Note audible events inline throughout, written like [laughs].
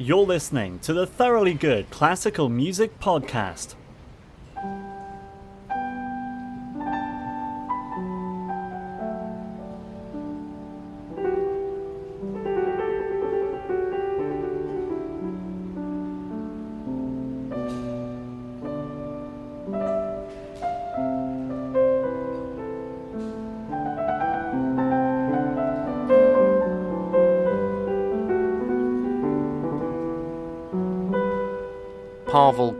You're listening to the Thoroughly Good Classical Music Podcast.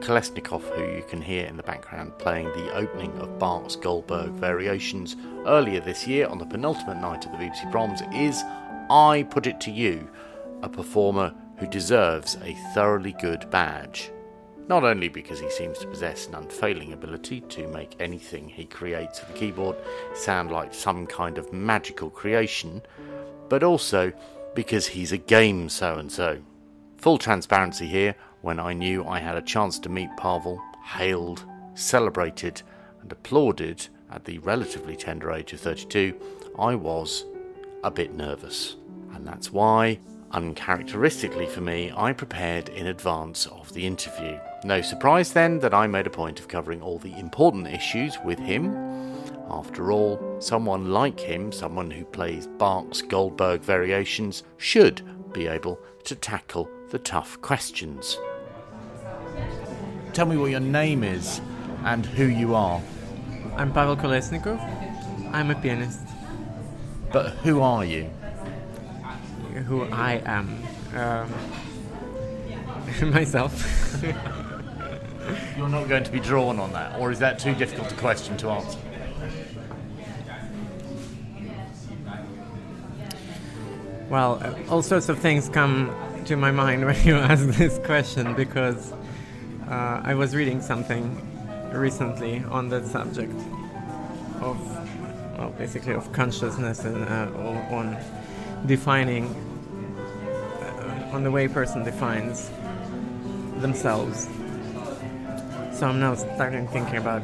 Kolesnikov, who you can hear in the background playing the opening of Bach's Goldberg Variations earlier this year on the penultimate night of the BBC Proms, is, I put it to you, a performer who deserves a thoroughly good badge. Not only because he seems to possess an unfailing ability to make anything he creates at the keyboard sound like some kind of magical creation, but also because he's a game so and so. Full transparency here, when I knew I had a chance to meet Pavel, hailed, celebrated, and applauded at the relatively tender age of 32, I was a bit nervous. And that's why, uncharacteristically for me, I prepared in advance of the interview. No surprise then that I made a point of covering all the important issues with him. After all, someone like him, someone who plays Bach's Goldberg variations, should be able to tackle the tough questions. Tell me what your name is and who you are. I'm Pavel Kolesnikov. I'm a pianist. But who are you? Who I am. Um, [laughs] myself. You're not going to be drawn on that, or is that too difficult a question to answer? well, uh, all sorts of things come to my mind when you [laughs] ask this question because uh, I was reading something recently on that subject of, well, basically of consciousness and uh, on defining, uh, on the way a person defines themselves. So I'm now starting thinking about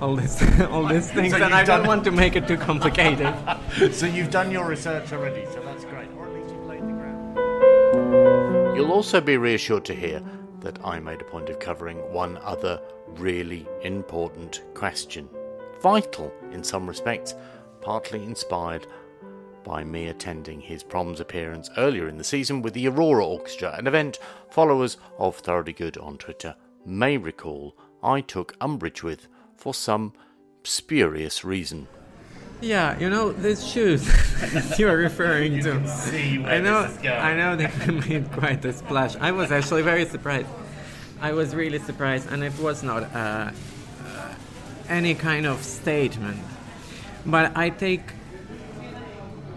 all this, [laughs] all these things, So and I you've don't want to make it too complicated. [laughs] so you've done your research already, so that's great. Or at least you've laid the ground. You'll also be reassured to hear that I made a point of covering one other really important question. Vital in some respects, partly inspired by me attending his proms appearance earlier in the season with the Aurora Orchestra, an event followers of Thoroughly Good on Twitter may recall I took umbrage with for some spurious reason. Yeah, you know these shoes that [laughs] you are referring to. see where I know, this is going. I know they [laughs] made quite a splash. I was actually very surprised. I was really surprised, and it was not uh, uh, any kind of statement. But I take,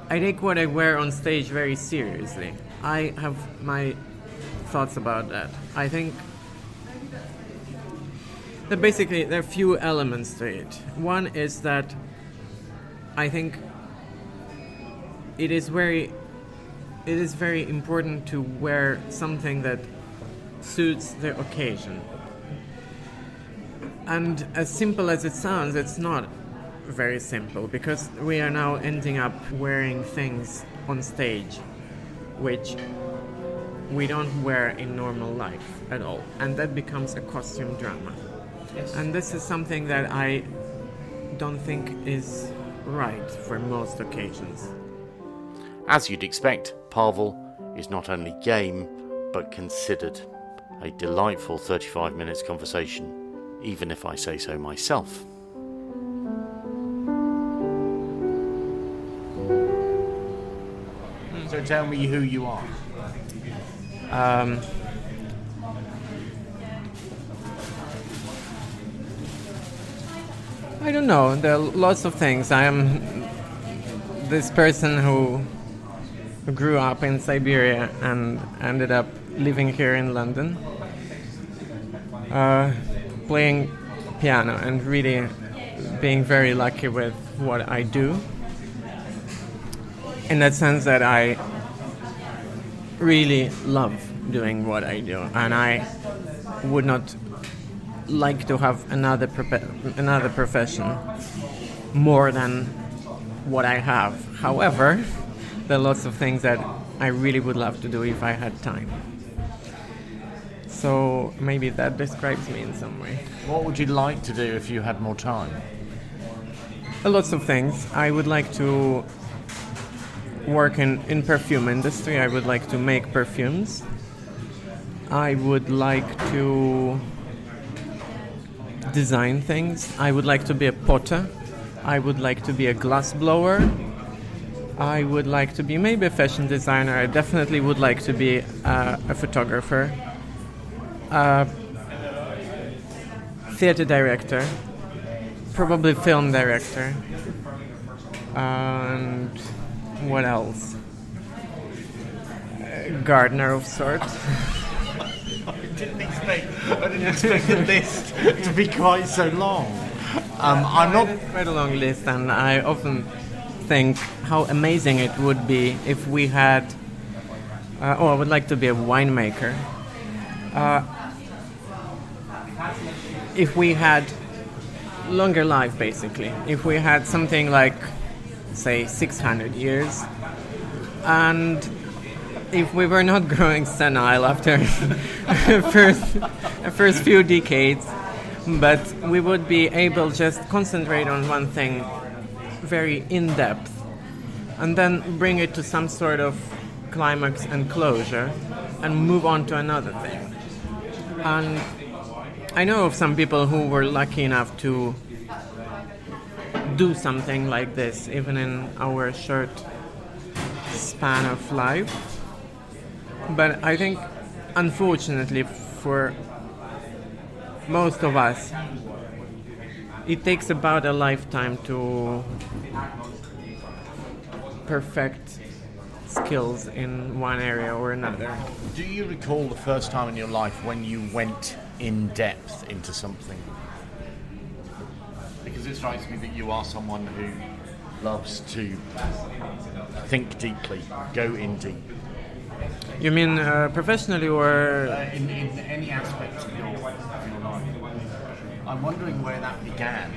I take what I wear on stage very seriously. I have my thoughts about that. I think that basically there are few elements to it. One is that I think it is very it is very important to wear something that suits the occasion. And as simple as it sounds, it's not very simple because we are now ending up wearing things on stage which we don't wear in normal life at all. And that becomes a costume drama. And this is something that I don't think is right for most occasions. As you'd expect, Pavel is not only game, but considered. A delightful 35 minutes conversation, even if I say so myself. So tell me who you are. Um, I don't know. There are lots of things. I am this person who grew up in Siberia and ended up living here in London, uh, playing piano and really being very lucky with what I do. In that sense, that I really love doing what I do, and I would not like to have another prope- another profession more than what I have. However, there are lots of things that I really would love to do if I had time. So maybe that describes me in some way. What would you like to do if you had more time? A lots of things. I would like to work in, in perfume industry. I would like to make perfumes. I would like to design things. I would like to be a potter. I would like to be a glass blower. I would like to be maybe a fashion designer. I definitely would like to be uh, a photographer, a theater director, probably film director, and what else? A gardener of sorts. [laughs] Didn't expect. I didn't expect the list to be quite so long. Um, I'm not. It's quite a long list, and I often think how amazing it would be if we had. Uh, oh, I would like to be a winemaker. Uh, if we had longer life, basically, if we had something like, say, 600 years, and if we were not growing senile after [laughs] first first few decades, but we would be able just concentrate on one thing very in depth, and then bring it to some sort of climax and closure, and move on to another thing. And I know of some people who were lucky enough to do something like this, even in our short span of life. But I think, unfortunately, for most of us, it takes about a lifetime to perfect skills in one area or another. Do you recall the first time in your life when you went in depth into something? Because it strikes me that you are someone who loves to think deeply, go in deep. You mean uh, professionally or Uh, in, in any aspect of your, your life. I'm wondering where that began.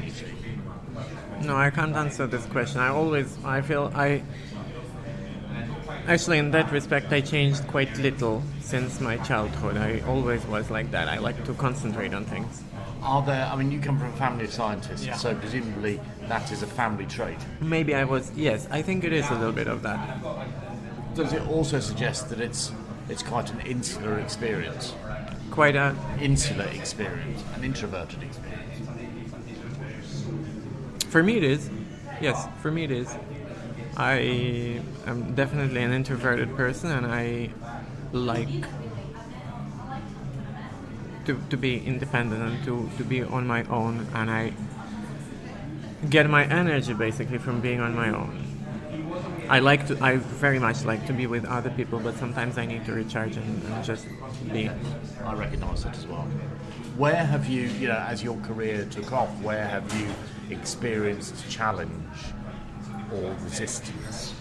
No, I can't answer this question. I always, I feel I. Actually, in that respect, I changed quite little since my childhood. I always was like that. I like to concentrate on things. Are there, I mean, you come from a family of scientists, so presumably that is a family trait. Maybe I was, yes, I think it is a little bit of that. Does it also suggest that it's, it's quite an insular experience? Quite a. Insular experience, an introverted experience. For me, it is. Yes, for me, it is. I am definitely an introverted person, and I like to, to be independent and to, to be on my own, and I get my energy basically from being on my own. I like to, I very much like to be with other people, but sometimes I need to recharge and, and just be. I recognise that as well. Where have you, you know, as your career took off, where have you experienced challenge or resistance?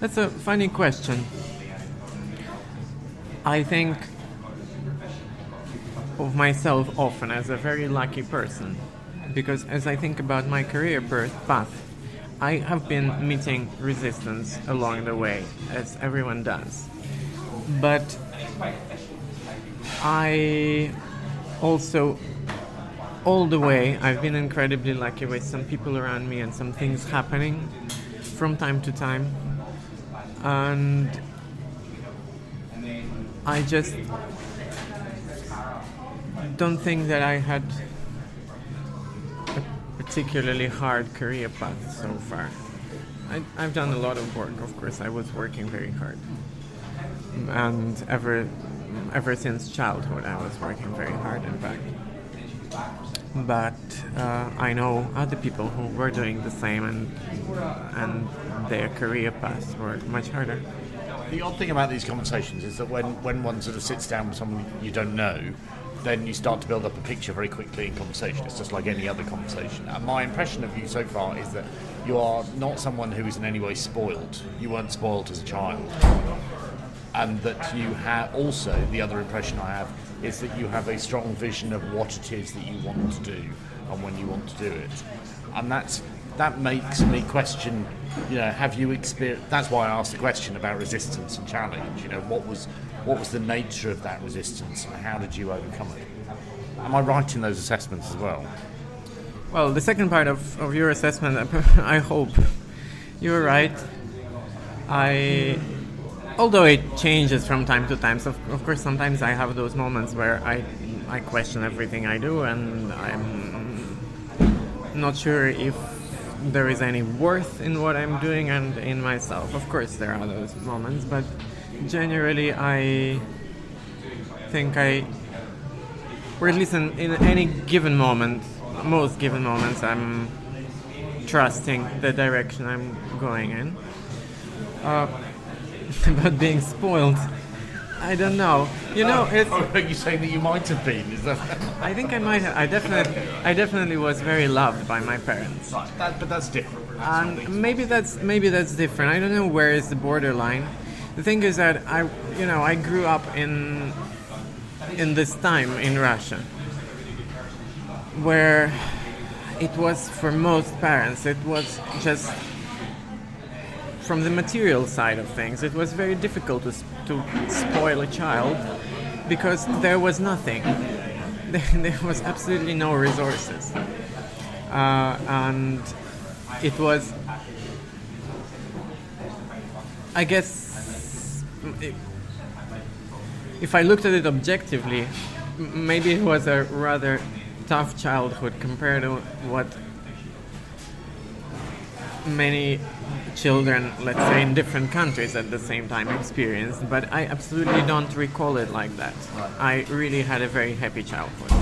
That's a funny question. I think of myself often as a very lucky person because as I think about my career path, I have been meeting resistance along the way, as everyone does. But I also, all the way, I've been incredibly lucky with some people around me and some things happening from time to time. And I just don't think that I had particularly hard career path so far. I, I've done a lot of work, of course. I was working very hard, and ever ever since childhood, I was working very hard. In fact, but uh, I know other people who were doing the same, and and their career paths were much harder. The odd thing about these conversations is that when, when one sort of sits down with someone you don't know, then you start to build up a picture very quickly in conversation. It's just like any other conversation. And my impression of you so far is that you are not someone who is in any way spoiled. You weren't spoiled as a child. And that you have also, the other impression I have is that you have a strong vision of what it is that you want to do and when you want to do it. And that's that makes me question. You know, have you experienced? That's why I asked the question about resistance and challenge. You know, what was what was the nature of that resistance, and how did you overcome it? Am I right in those assessments as well? Well, the second part of, of your assessment, [laughs] I hope you're right. I, although it changes from time to time. So of, course, sometimes I have those moments where I, I question everything I do, and I'm not sure if there is any worth in what I'm doing and in myself. Of course, there are those moments, but generally, I think I, or at least in, in any given moment, most given moments, I'm trusting the direction I'm going in. Uh, [laughs] about being spoiled, I don't know. You know, it's. Oh, are you saying that you might have been? Is that? I think I might. Have, I definitely, I definitely was very loved by my parents. Right, that, but that's different. And maybe that's maybe that's different. I don't know where is the borderline. The thing is that I, you know, I grew up in in this time in Russia where it was for most parents it was just from the material side of things it was very difficult to, to spoil a child because there was nothing. [laughs] There was absolutely no resources. Uh, and it was i guess if i looked at it objectively maybe it was a rather tough childhood compared to what many children, let's say in different countries at the same time, experienced. But I absolutely don't recall it like that. I really had a very happy childhood.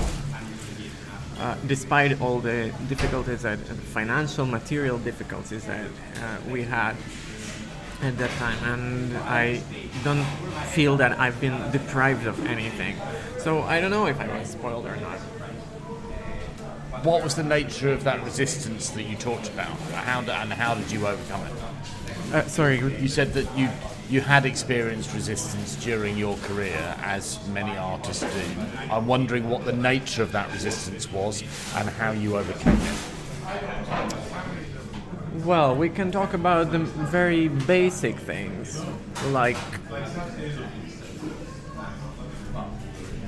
Uh, despite all the difficulties that financial material difficulties that uh, we had at that time and I don't feel that I've been deprived of anything so I don't know if I was spoiled or not what was the nature of that resistance that you talked about? How and how did you overcome it? Uh, sorry, you said that you you had experienced resistance during your career, as many artists do. I'm wondering what the nature of that resistance was and how you overcame it. Well, we can talk about the very basic things, like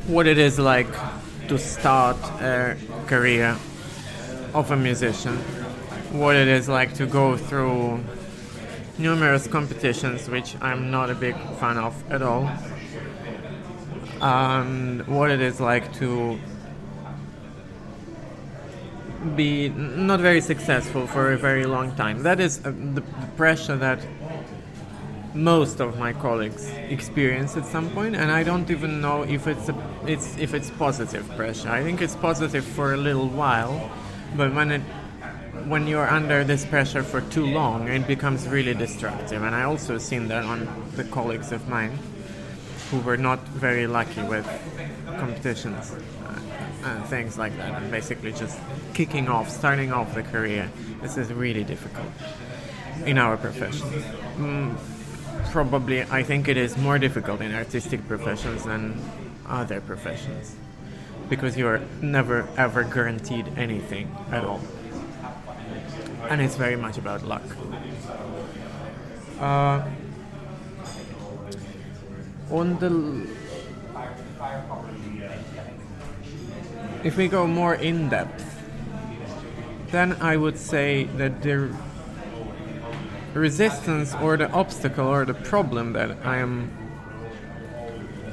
what it is like to start a career of a musician, what it is like to go through numerous competitions, which I'm not a big fan of at all, and what it is like to be not very successful for a very long time. That is uh, the, the pressure that most of my colleagues experience at some point, and I don't even know if it's a, it's if it's positive pressure. I think it's positive for a little while, but when it when you're under this pressure for too long, it becomes really destructive. And I also seen that on the colleagues of mine who were not very lucky with competitions uh, and things like that, and basically just kicking off, starting off the career. This is really difficult in our profession. Mm, probably I think it is more difficult in artistic professions than other professions because you're never ever guaranteed anything at all. And it's very much about luck. Uh, on the if we go more in depth, then I would say that the resistance or the obstacle or the problem that I am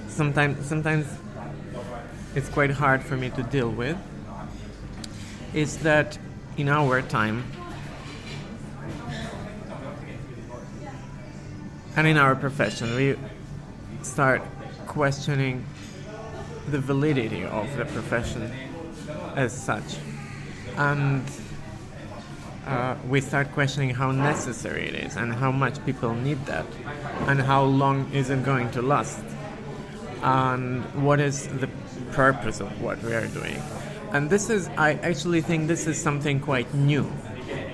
sometimes sometimes it's quite hard for me to deal with is that in our time and in our profession we start questioning the validity of the profession as such. And uh, we start questioning how necessary it is and how much people need that and how long is it going to last and what is the purpose of what we are doing. And this is i actually think this is something quite new.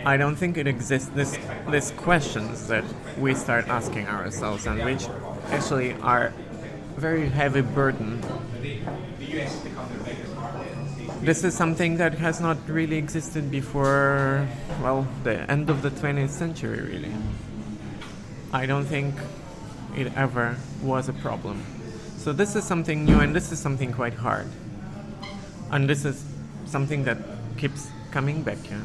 I don't think it exists this these questions that we start asking ourselves and which actually are very heavy burden this is something that has not really existed before, well, the end of the 20th century, really. I don't think it ever was a problem. So this is something new and this is something quite hard. And this is something that keeps coming back, yeah.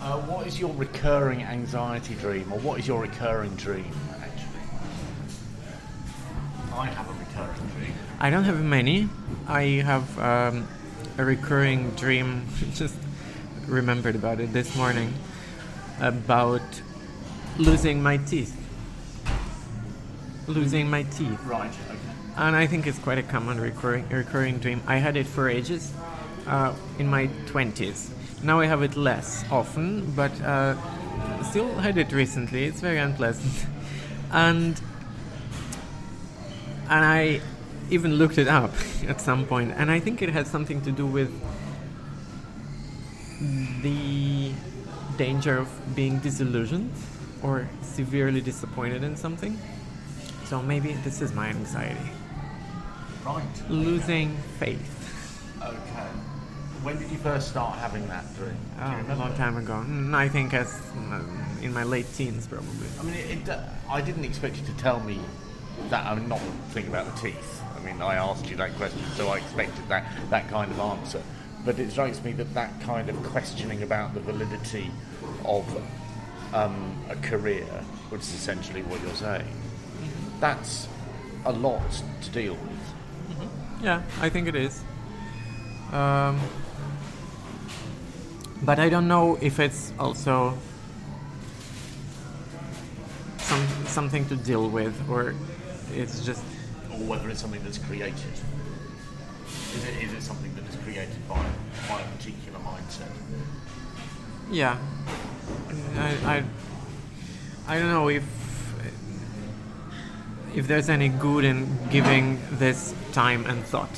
Uh, what is your recurring anxiety dream, or what is your recurring dream, actually? I have a. I don't have many. I have um, a recurring dream, [laughs] just remembered about it this morning, about losing my teeth. Losing my teeth. Right, okay. And I think it's quite a common recurring, recurring dream. I had it for ages uh, in my 20s. Now I have it less often, but uh, still had it recently. It's very unpleasant. [laughs] and and I even looked it up [laughs] at some point, and I think it has something to do with the danger of being disillusioned or severely disappointed in something. So maybe this is my anxiety. Right. Losing faith. Okay. When did you first start having that dream? Oh, a long time ago. Mm, I think as mm, in my late teens, probably. I mean, it, it, I didn't expect you to tell me that. I'm not thinking about the teeth. I mean, I asked you that question, so I expected that, that kind of answer. But it strikes me that that kind of questioning about the validity of um, a career, which is essentially what you're saying, that's a lot to deal with. Yeah, I think it is. Um, but I don't know if it's also some something to deal with, or it's just Or whether it's something that's created. Is it, is it something that is created by, by a particular mindset? yeah. I, I I don't know if if there's any good in giving this time and thought.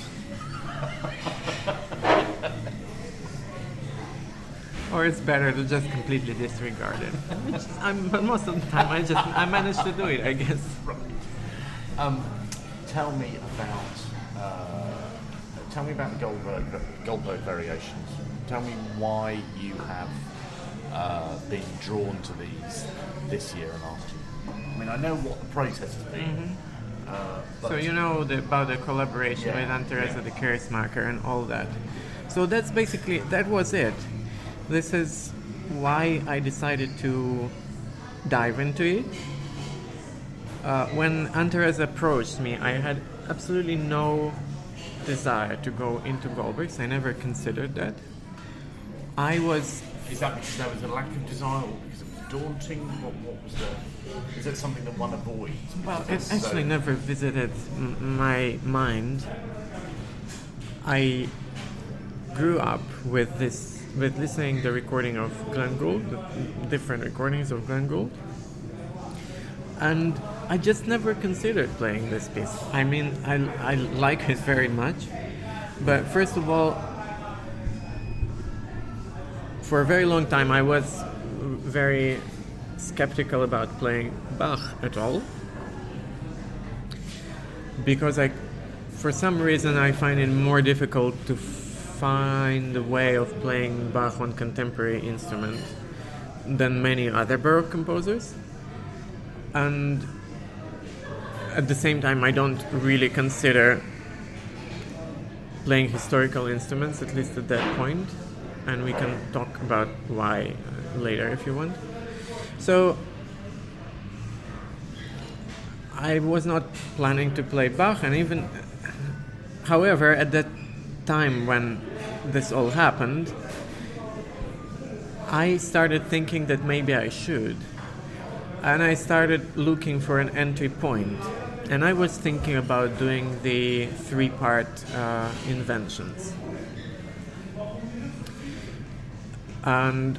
[laughs] or it's better to just completely disregard it. Which I'm, but most of the time, I just I manage to do it, I guess. Um, tell me about uh, tell me about the Goldberg Goldberg variations. Tell me why you have uh, been drawn to these this year and last year. I mean, I know what the process has been. Uh, So you know the, about the collaboration Yeah, with Anne Teresa yeah. the Marker, and all that. So that's basically that was it. This is why I decided to dive into it. Uh, when Anne Teresa approached me, I had absolutely no desire to go into Goldbergs. I never considered that. I was is that because there was a lack of desire, or because it was daunting? What, what was the? Is it something that one avoids? Well, it actually so- never visited m- my mind. I grew up with this, with listening the recording of Glenn Gould, the different recordings of Glenn Gould, and I just never considered playing this piece. I mean, I, I like it very much, but first of all, for a very long time, I was very skeptical about playing Bach at all because I, for some reason, I find it more difficult to find a way of playing Bach on contemporary instruments than many other Baroque composers, and at the same time, I don't really consider playing historical instruments, at least at that point, and we can talk about why uh, later if you want. So I was not planning to play Bach, and even, however, at that time when this all happened, I started thinking that maybe I should. And I started looking for an entry point. And I was thinking about doing the three part uh, inventions. And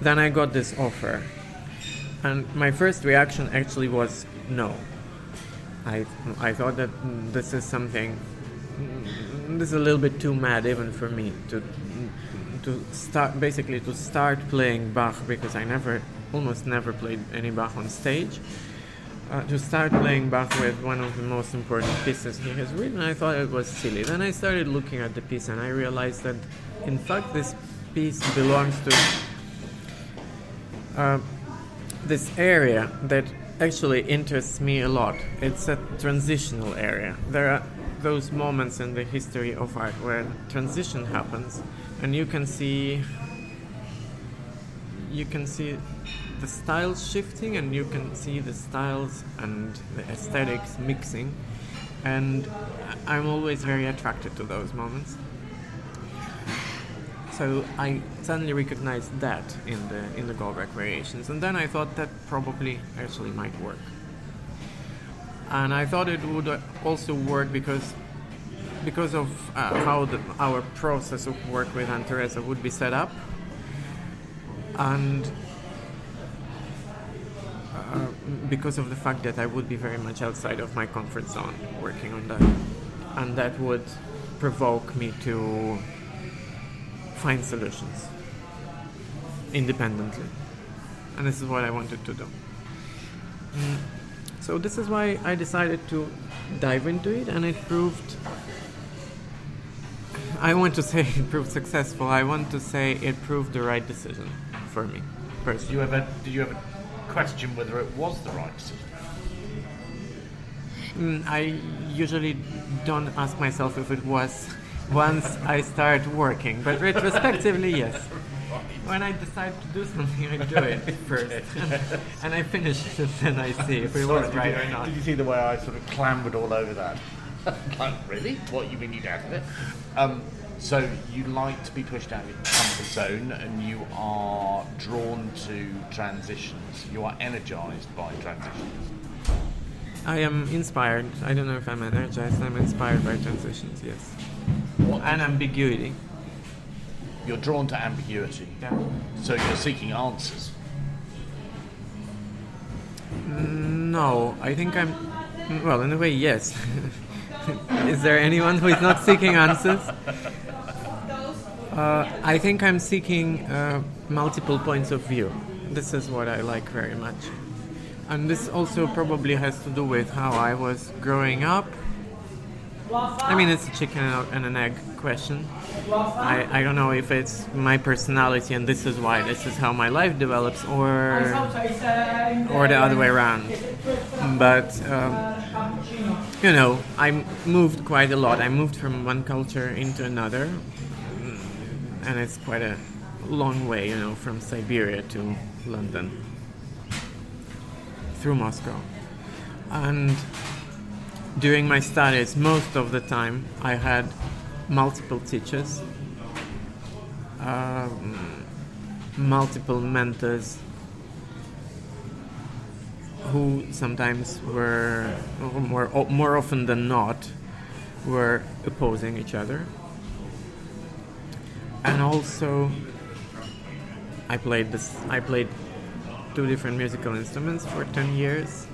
then I got this offer. And my first reaction actually was no. I, I thought that this is something, this is a little bit too mad even for me to, to start, basically to start playing Bach because I never, almost never played any Bach on stage. Uh, to start playing Bach with one of the most important pieces he has written. I thought it was silly. Then I started looking at the piece and I realized that, in fact, this piece belongs to uh, this area that actually interests me a lot. It's a transitional area. There are those moments in the history of art where transition happens, and you can see you can see the styles shifting and you can see the styles and the aesthetics mixing. And i'm always very attracted to those moments. So i suddenly recognized that in the in the goldberg variations. And then i thought that probably actually might work. And i thought it would also work because because of uh, how the, our process of work with Anne Teresa would be set up. And uh, because of the fact that I would be very much outside of my comfort zone working on that, and that would provoke me to find solutions independently, and this is what I wanted to do. Mm. So this is why I decided to dive into it, and it proved. I want to say [laughs] it proved successful. I want to say it proved the right decision for me personally. You ever did you ever question whether it was the right decision? Mm, I usually don't ask myself if it was once I start working, but retrospectively, [laughs] yes. When I decide to do something, I do it first, [laughs] and I finish it, and then I see if it was right or not. Did you see the way I sort of clambered all over that? [laughs] like, really? What you mean you'd added it? Um, so you like to be pushed out of your comfort zone, and you are drawn to transitions. You are energized by transitions. I am inspired. I don't know if I'm energized. I'm inspired by transitions. Yes. What and ambiguity. You're drawn to ambiguity. Yeah. So you're seeking answers. No, I think I'm. Well, in a way, yes. [laughs] is there anyone who is not seeking answers? Uh, I think I'm seeking uh, multiple points of view. This is what I like very much. And this also probably has to do with how I was growing up. I mean, it's a chicken and an egg question. I, I don't know if it's my personality and this is why this is how my life develops, or or the other way around. But um, you know, I moved quite a lot. I moved from one culture into another, and it's quite a long way, you know, from Siberia to London through Moscow. And during my studies, most of the time, I had multiple teachers, um, multiple mentors who sometimes were more more often than not were opposing each other and also I played this. I played two different musical instruments for ten years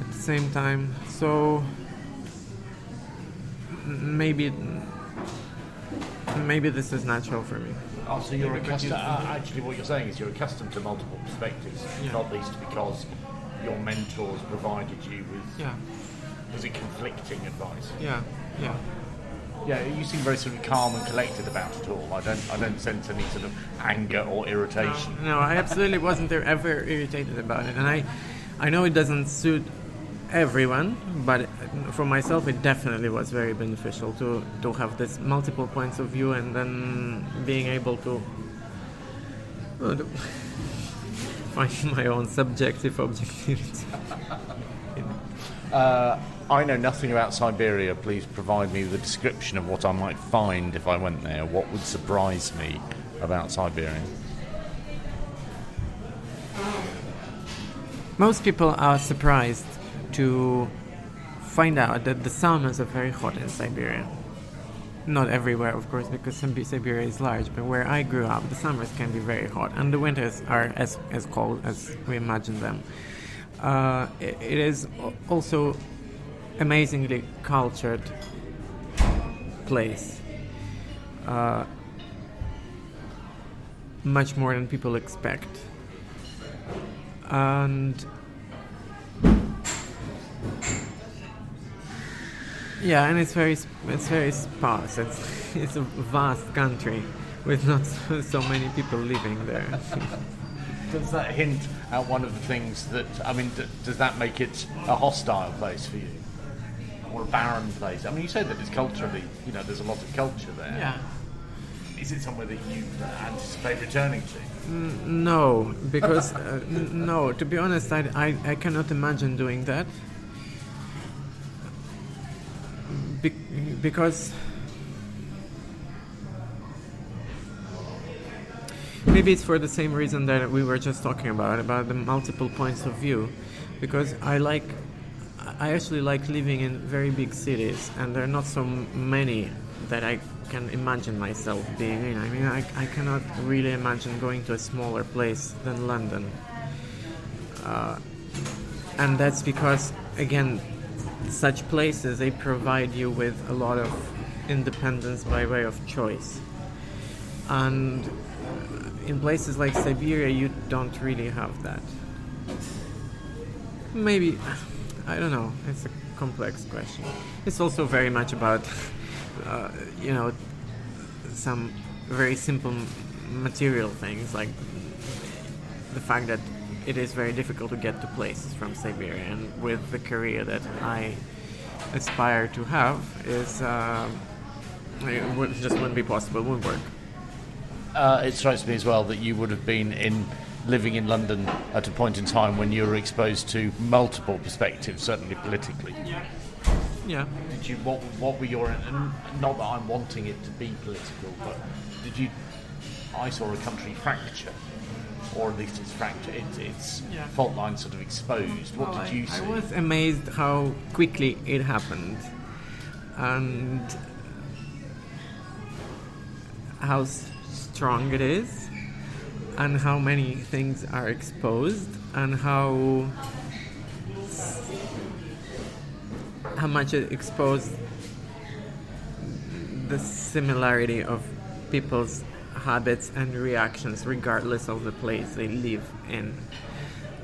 at the same time. So maybe maybe this is natural for me. Oh, so you're accustomed. Uh, actually, what you're saying is you're accustomed to multiple perspectives, Yeah. not least because your mentors provided you with Yeah, was it conflicting advice? yeah, yeah. Yeah, you seem very sort of calm and collected about it all. I don't, I don't sense any sort of anger or irritation. No, I absolutely wasn't ever irritated about it, and I, I know it doesn't suit everyone, but for myself, it definitely was very beneficial to to have this multiple points of view, and then being able to, well, to [laughs] find my own subjective objectivity. [laughs] Uh, I know nothing about Siberia. Please provide me with a description of what I might find if I went there. What would surprise me about Siberia? Most people are surprised to find out that the summers are very hot in Siberia. Not everywhere, of course, because Siberia is large, but where I grew up, the summers can be very hot, and the winters are as, as cold as we imagine them. Uh, it, it is also amazingly cultured place. Uh, much more than people expect. And yeah, and it's very it's very sparse. It's [laughs] it's a vast country with [laughs] not so, many people living there. [laughs] does that hint at one of the things that I mean? D- does that make it a hostile place for you? Or a barren place? I mean, you said that it's culturally, you know, there's a lot of culture there. yeah. Is it somewhere that you anticipate returning to? No, because uh, n- no. To be honest, I, I, I cannot imagine doing that. Be- because maybe it's for the same reason that we were just talking about about the multiple points of view. Because I like, I actually like living in very big cities, and there are not so many that I can imagine myself being in. I mean, I, I cannot really imagine going to a smaller place than London. Uh, and that's because, again, such places they provide you with a lot of independence by way of choice. And in places like Siberia, you don't really have that. Maybe, I don't know. It's a complex question. It's also very much about, [laughs] uh, you know, some very simple material things like the fact that it is very difficult to get to places from Siberia, and with the career that I aspire to have, is uh, it just wouldn't be possible. It wouldn't work. Uh, it strikes me as well that you would have been in living in London at a point in time when you were exposed to multiple perspectives, certainly politically. Yeah. Did you what what were your and not that I'm wanting it to be political, but did you? I saw a country fracture, or at least it's fracture. It's, it's Yeah. fault lines sort of exposed. What Well, did I- you see? I was amazed how quickly it happened, and how strong it is, and how many things are exposed, and how how much it exposed the similarity of people's habits and reactions regardless of the place they live in.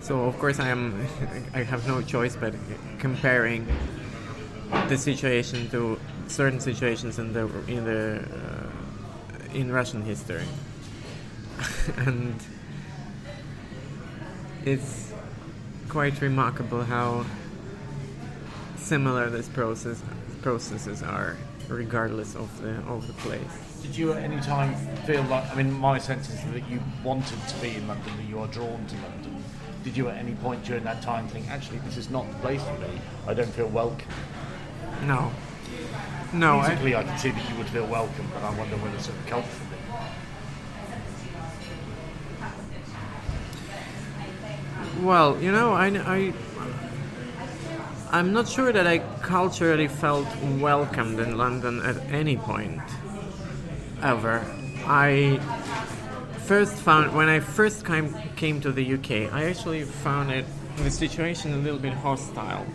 So of course I am [laughs] I have no choice but comparing the situation to certain situations in the in the uh, in Russian history. [laughs] and it's quite remarkable how similar this process processes are regardless of the of the place. Did you at any time feel like? I mean, my sense is that you wanted to be in London, that you are drawn to London. Did you at any point during that time think, actually, this is not the place for me? I don't feel welcome. No. No, I, Musically, I can see that you would feel welcome, but I wonder whether sort of culturally. Well, you know, I, I, I'm not sure that I culturally felt welcomed in London at any point, ever. I first found, when I first came, came to the UK, I actually found it, the situation a little bit hostile.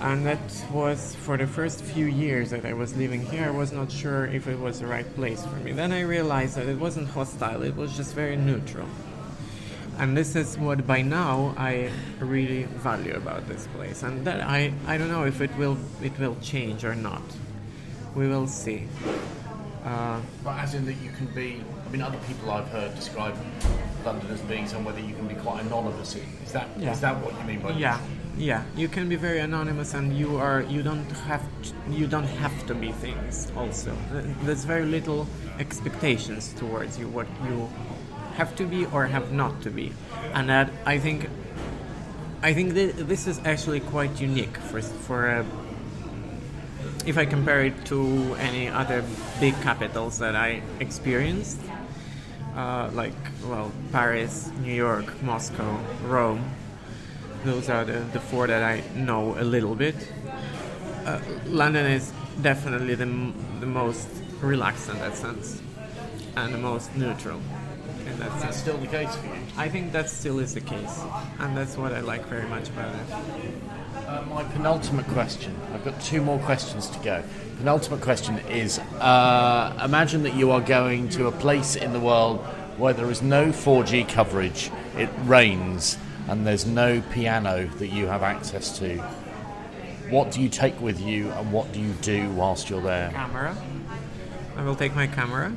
And that was for the first few years that I was living here, I was not sure if it was the right place for me. Then I realized that it wasn't hostile, it was just very neutral. And this is what by now I really value about this place. And that I, I don't know if it will it will change or not. We will see. Uh, But as in that you can be, I mean, other people I've heard describe London as being somewhere that you can be quite anonymous in. Is that is Yeah. that what you mean by yeah, yeah. You can be very anonymous, and you are you don't have to, you don't have to be things. Also, there's very little expectations towards you what you have to be or have not to be, and that I think I think th- this is actually quite unique for for a if I compare it to any other big capitals that I experienced, uh, like well Paris, New York, Moscow, Rome. Those are the, the four that I know a little bit. Uh, London is definitely the, the most relaxed in that sense, and the most neutral in that That's still the case for you. I think that still is the case, and that's what I like very much about it. Uh, my penultimate question. I've got two more questions to go. Penultimate question is: uh, Imagine that you are going to a place in the world where there is no 4G coverage, it rains, and there's no piano that you have access to. What do you take with you, and what do you do whilst you're there? Camera. I will take my camera.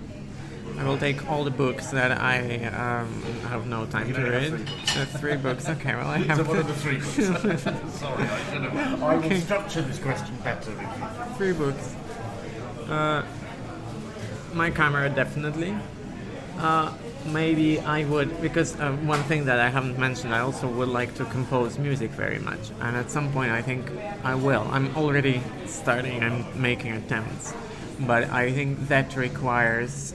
I will take all the books that I um, have no time to read. Uh, three books. Okay, well I have. So what are to- the three books? [laughs] Sorry, I should have. I will structure this question better. Three books. Uh, my camera definitely. Uh, maybe I would because uh, one thing that I haven't mentioned, I also would like to compose music very much, and at some point I think I will. I'm already starting I'm making attempts, but I think that requires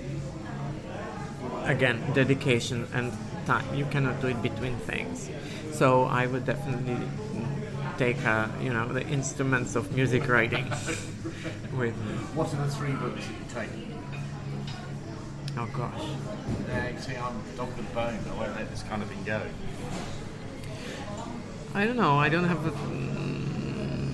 again dedication and time. You cannot do it between things. So I would definitely take uh, you know the instruments of music writing [laughs] with me. What are the three books that you take? Oh gosh. Yeah, you see, I'm dog with bone. But I won't let this kind of thing go. I don't know. I don't have a. mm,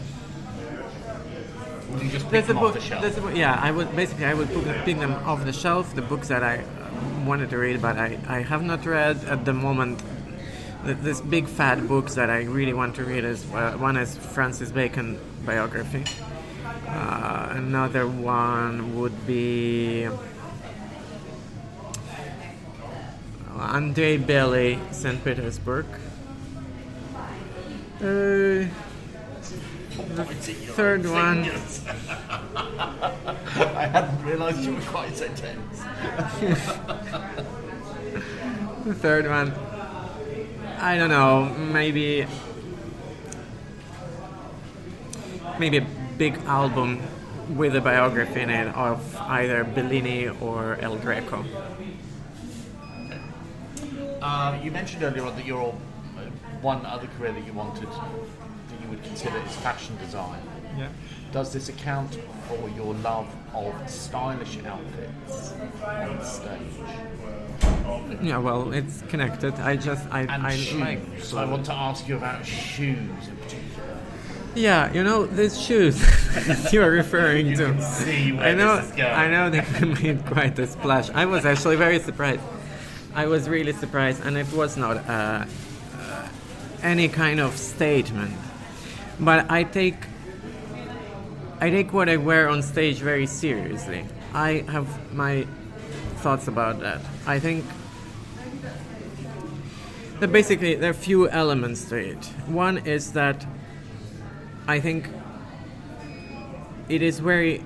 Will you just pick There's a book. off the shelf? There's a book. Yeah, I would basically I would pick them, pick them off the shelf. The books that I wanted to read, but I, I have not read at the moment. This big fat books that I really want to read is uh, one is Francis Bacon biography. Uh, another one would be Andrei Bely, St. Petersburg. Uh, third one. [laughs] I hadn't realised you were quite so tense. [laughs] The third one, I don't know, maybe maybe a big album with a biography in it of either Bellini or El Greco. Uh, you mentioned earlier on that your uh, one other career that you wanted, would consider is fashion design. Yeah. Does this account for your love of stylish outfits on stage? Yeah, well, it's connected. I just I And I shoes. like. I want to ask you about shoes in particular. Yeah, you know these shoes [laughs] you are referring You to. can see where I know, this is going. I know they made quite a splash. I was actually very surprised. I was really surprised, and it was not uh, uh, any kind of statement. But I take I take what I wear on stage very seriously. I have my thoughts about that. I think that basically there are few elements to it. One is that I think it is very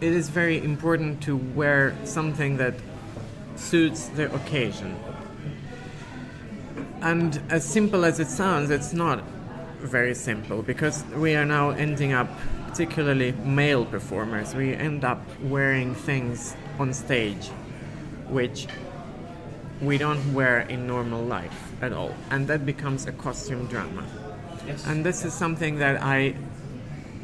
it is very important to wear something that suits the occasion. And as simple as it sounds, it's not very simple because we are now ending up, particularly male performers, we end up wearing things on stage which we don't wear in normal life at all. And that becomes a costume drama. Yes. And this is something that I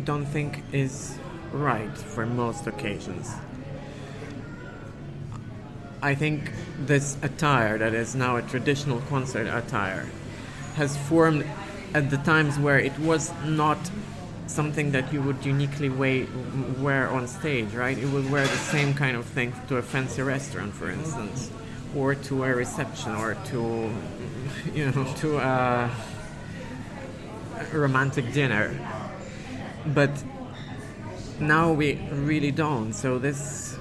don't think is right for most occasions. I think this attire that is now a traditional concert attire has formed at the times where it was not something that you would uniquely wa- wear on stage, right? You would wear the same kind of thing to a fancy restaurant, for instance, or to a reception, or to, [laughs] you know, to a romantic dinner. But now we really don't. So this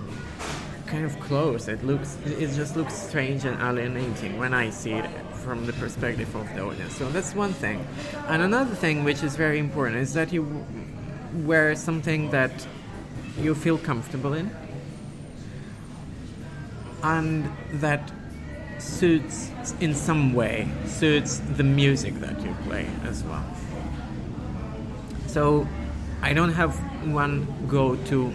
kind of clothes, It looks. It just looks strange and alienating when I see it from the perspective of the audience. So that's one thing. And another thing, which is very important, is that you wear something that you feel comfortable in, and that suits in some way suits the music that you play as well. So I don't have one go-to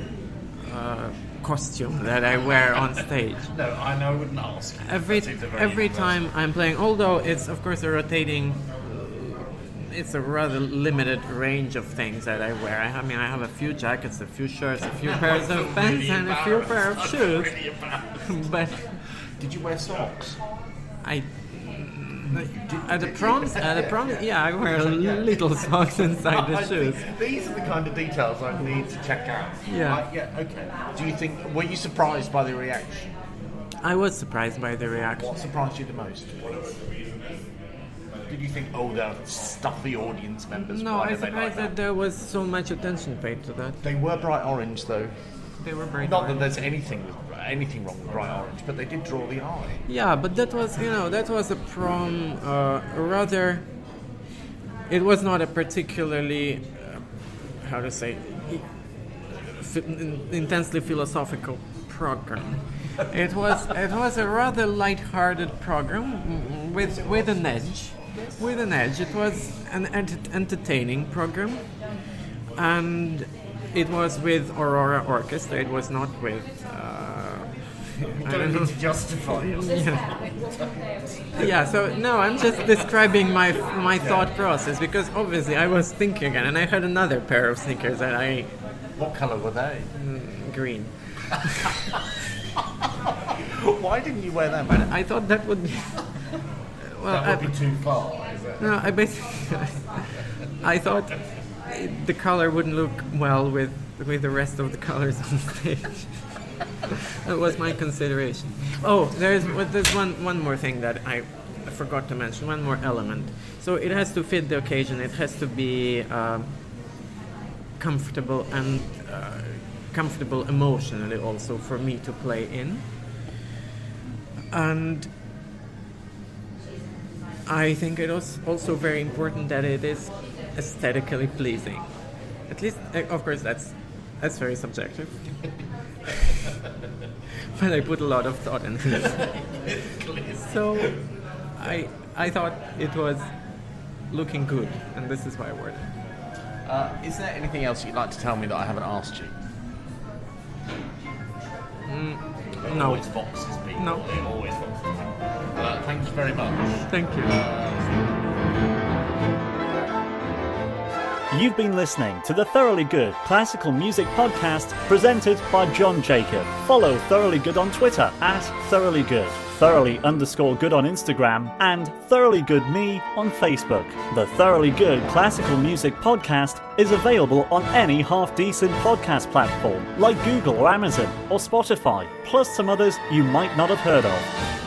uh, costume that I wear on stage. [laughs] No, I know I wouldn't ask. Every That seems a very every time I'm playing, although it's of course a rotating, it's a rather limited range of things that I wear. I, I mean, I have a few jackets, a few shirts, a few [laughs] pairs of pants, and a few pair of [laughs] shoes. Really. But Did you wear socks? I. At the proms, at the proms, yeah, I wear little socks [laughs] inside the I shoes. think These are the kind of details I need to check out. Yeah. Right, yeah. Okay. Do you think? Were you surprised by the reaction? I was surprised by the reaction. What surprised you the most? Did you think, oh, they're stuffy audience members? No, Why I did they surprised like that there was so much attention paid to that. They were bright orange, though. They were very Not that there's anything with, anything wrong with bright orange, but they did draw the eye. Yeah, but that was, you know, that was a prom, uh, rather. It was not a particularly, uh, how to say, intensely philosophical program. It was it was a rather light-hearted program with with an edge, with an edge. It was an ent- entertaining program, and it was with Aurora Orchestra. It was not with. I don't know. to justify it. Yeah. yeah, so no, I'm just describing my my thought process because obviously I was thinking again, and I had another pair of sneakers that I What colour were they? Mm, green. [laughs] Why didn't you wear them? I thought that would be [laughs] well. That would I, be too far, no, I basically [laughs] I thought the color wouldn't look well with with the rest of the colors on stage. [laughs] that was my consideration. Oh, there's there's one one more thing that I forgot to mention. One more element. So it has to fit the occasion. It has to be um, comfortable and uh, comfortable emotionally also for me to play in. And I think it is also very important that it is aesthetically pleasing. At least, uh, of course, that's that's very subjective. [laughs] but I put a lot of thought into it. [laughs] so, I I thought it was looking good, and this is why I wore it. Uh, is there anything else you'd like to tell me that I haven't asked you? No. Always foxes, people. No. Always foxes. Uh, thank you very much. Thank you. You've been listening to the Thoroughly Good Classical Music Podcast presented by John Jacob. Follow Thoroughly Good on Twitter at Thoroughly Good, Thoroughly underscore good on Instagram, and Thoroughly Good Me on Facebook. The Thoroughly Good Classical Music Podcast is available on any half decent podcast platform like Google or Amazon or Spotify, plus some others you might not have heard of.